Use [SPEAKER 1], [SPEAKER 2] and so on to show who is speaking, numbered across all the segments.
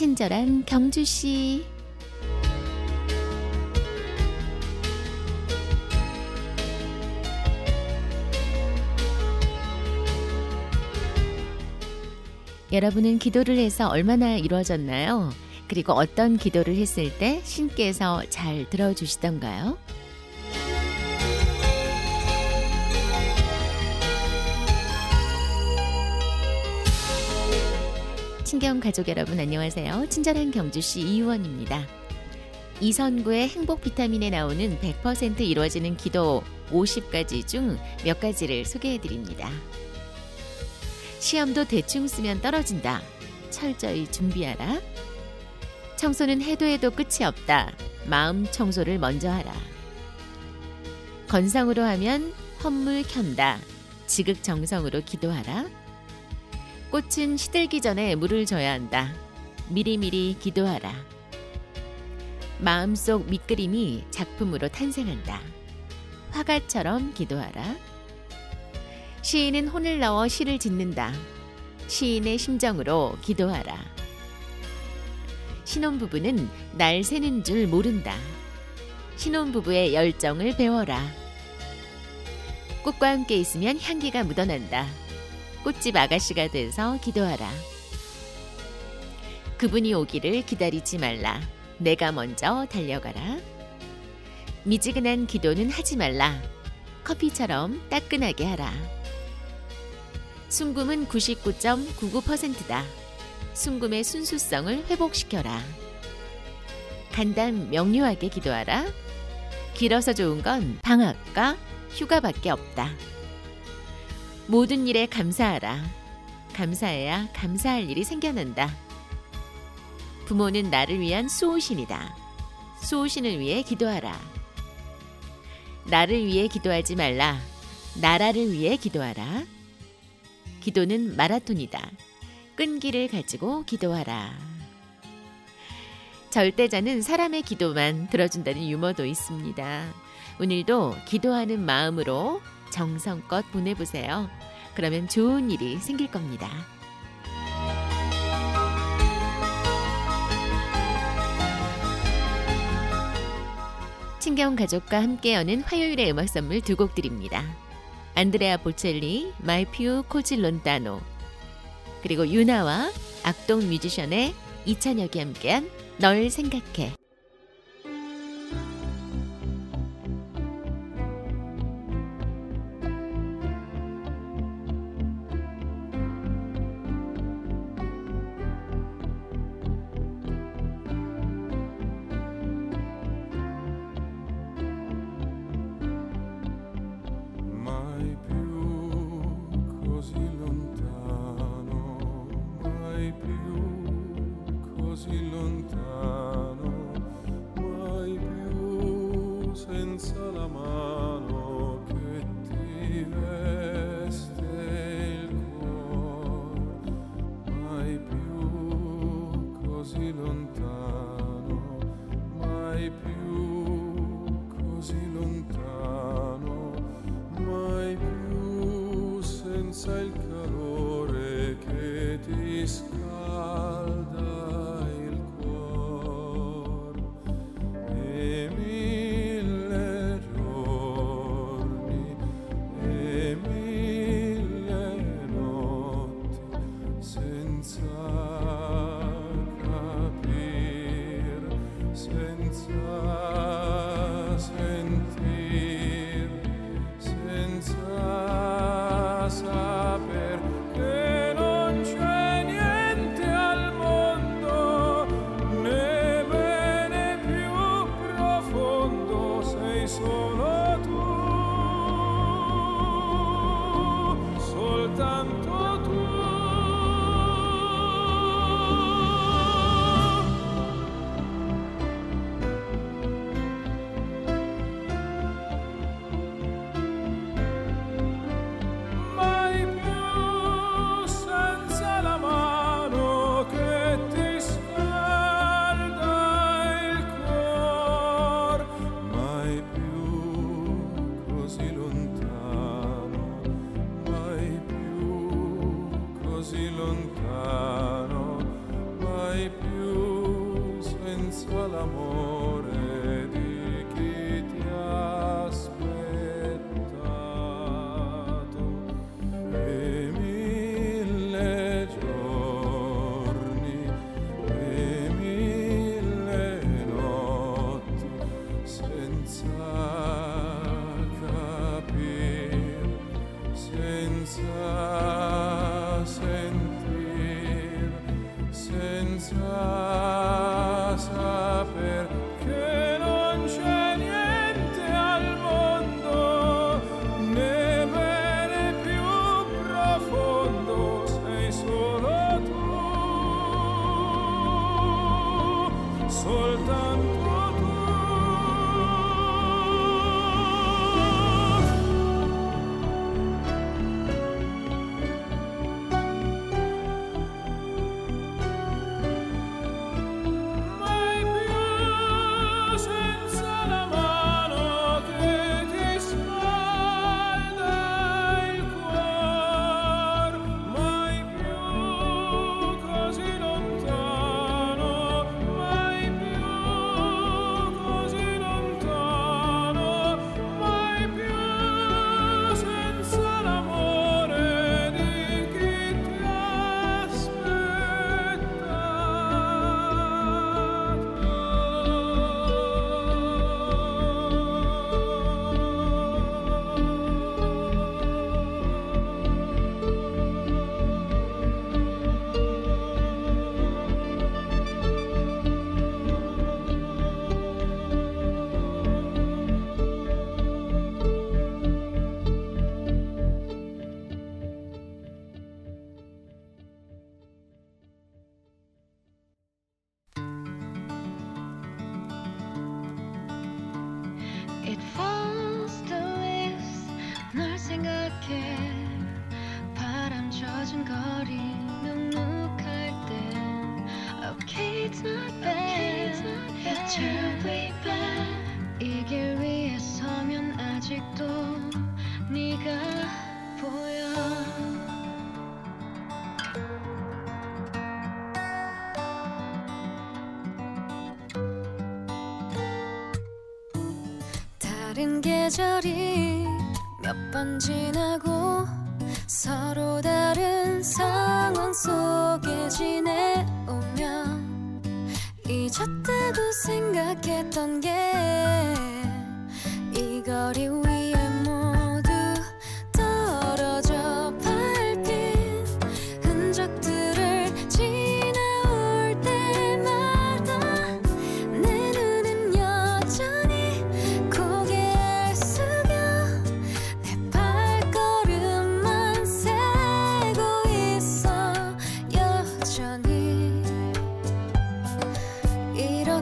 [SPEAKER 1] 친절한 경주 씨. 여러분은 기도를 해서 얼마나 이루어졌나요? 그리고 어떤 기도를 했을 때 신께서 잘 들어주시던가요? 친경 가족 여러분 안녕하세요. 친절한 경주시 이유원입니다. 이선구의 행복 비타민에 나오는 100% 이루어지는 기도 50가지 중 몇 가지를 소개해 드립니다. 시험도 대충 쓰면 떨어진다. 철저히 준비하라. 청소는 해도 해도 끝이 없다. 마음 청소를 먼저 하라. 건성으로 하면 헛물 켠다. 지극정성으로 기도하라. 꽃은 시들기 전에 물을 줘야 한다. 미리미리 기도하라. 마음속 밑그림이 작품으로 탄생한다. 화가처럼 기도하라. 시인은 혼을 넣어 시를 짓는다. 시인의 심정으로 기도하라. 신혼부부는 날 새는 줄 모른다. 신혼부부의 열정을 배워라. 꽃과 함께 있으면 향기가 묻어난다. 꽃집 아가씨가 돼서 기도하라. 그분이 오기를 기다리지 말라. 내가 먼저 달려가라. 미지근한 기도는 하지 말라. 커피처럼 따끈하게 하라. 순금은 99.99%다. 순금의 순수성을 회복시켜라. 간단 명료하게 기도하라. 길어서 좋은 건 방학과 휴가밖에 없다. 모든 일에 감사하라. 감사해야 감사할 일이 생겨난다. 부모는 나를 위한 수호신이다. 수호신을 위해 기도하라. 나를 위해 기도하지 말라. 나라를 위해 기도하라. 기도는 마라톤이다. 끈기를 가지고 기도하라. 절대자는 사람의 기도만 들어준다는 유머도 있습니다. 오늘도 기도하는 마음으로 정성껏 보내보세요. 그러면 좋은 일이 생길 겁니다. 친경 가족과 함께 여는 화요일의 음악 선물 두 곡 드립니다. 안드레아 보첼리, 마이 퓨 코질론타노 그리고 유나와 악동 뮤지션의 이찬혁이 함께한 널 생각해
[SPEAKER 2] senza il calore che ti scalda. soltanto
[SPEAKER 3] 다른 계절이 몇 번 지나고 서로 다른 상황 속에 지내오면 잊었다고 생각했던 게 이 거리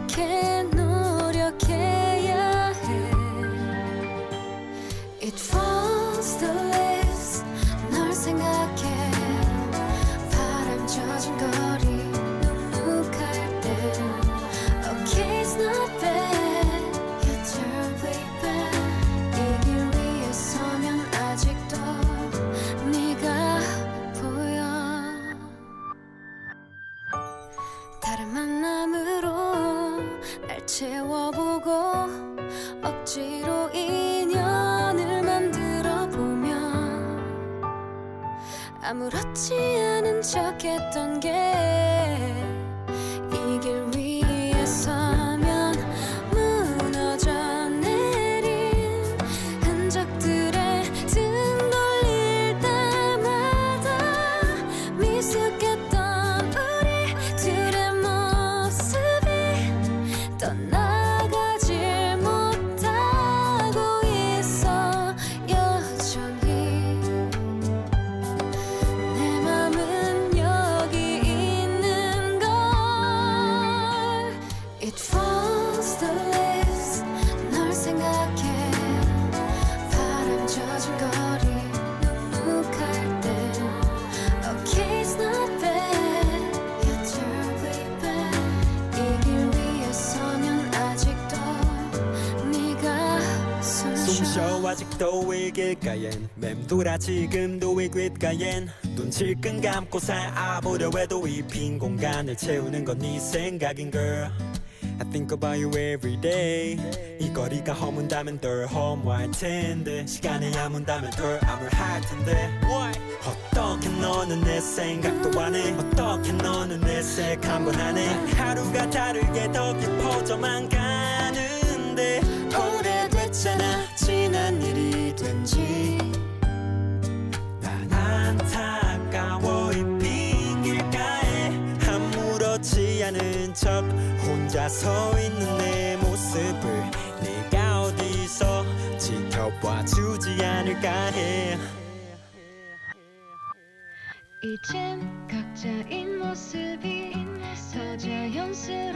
[SPEAKER 3] 노력해 노력해. 아직도
[SPEAKER 4] 외길가엔? 맴돌아 지금도 외길가엔? 눈 질끈 감고 살아보려 해도 이 빈 공간을 채우는 건 네 생각인 걸 I think about you every day. 이 거리가 허문다면 덜 허무할 텐데. 시간이 아문다면 덜 암울할 텐데. 어떻게 너는 내 생각도 안해? 어떻게 너는 내 색 한 번 안해? 하루가 다르게 더 깊어져만 가는데. 혼자 서 있는 내 모습을 내가 어디서 지켜봐 주지 않을까 해.
[SPEAKER 3] 이젠 각자인 모습이 더 자연스러워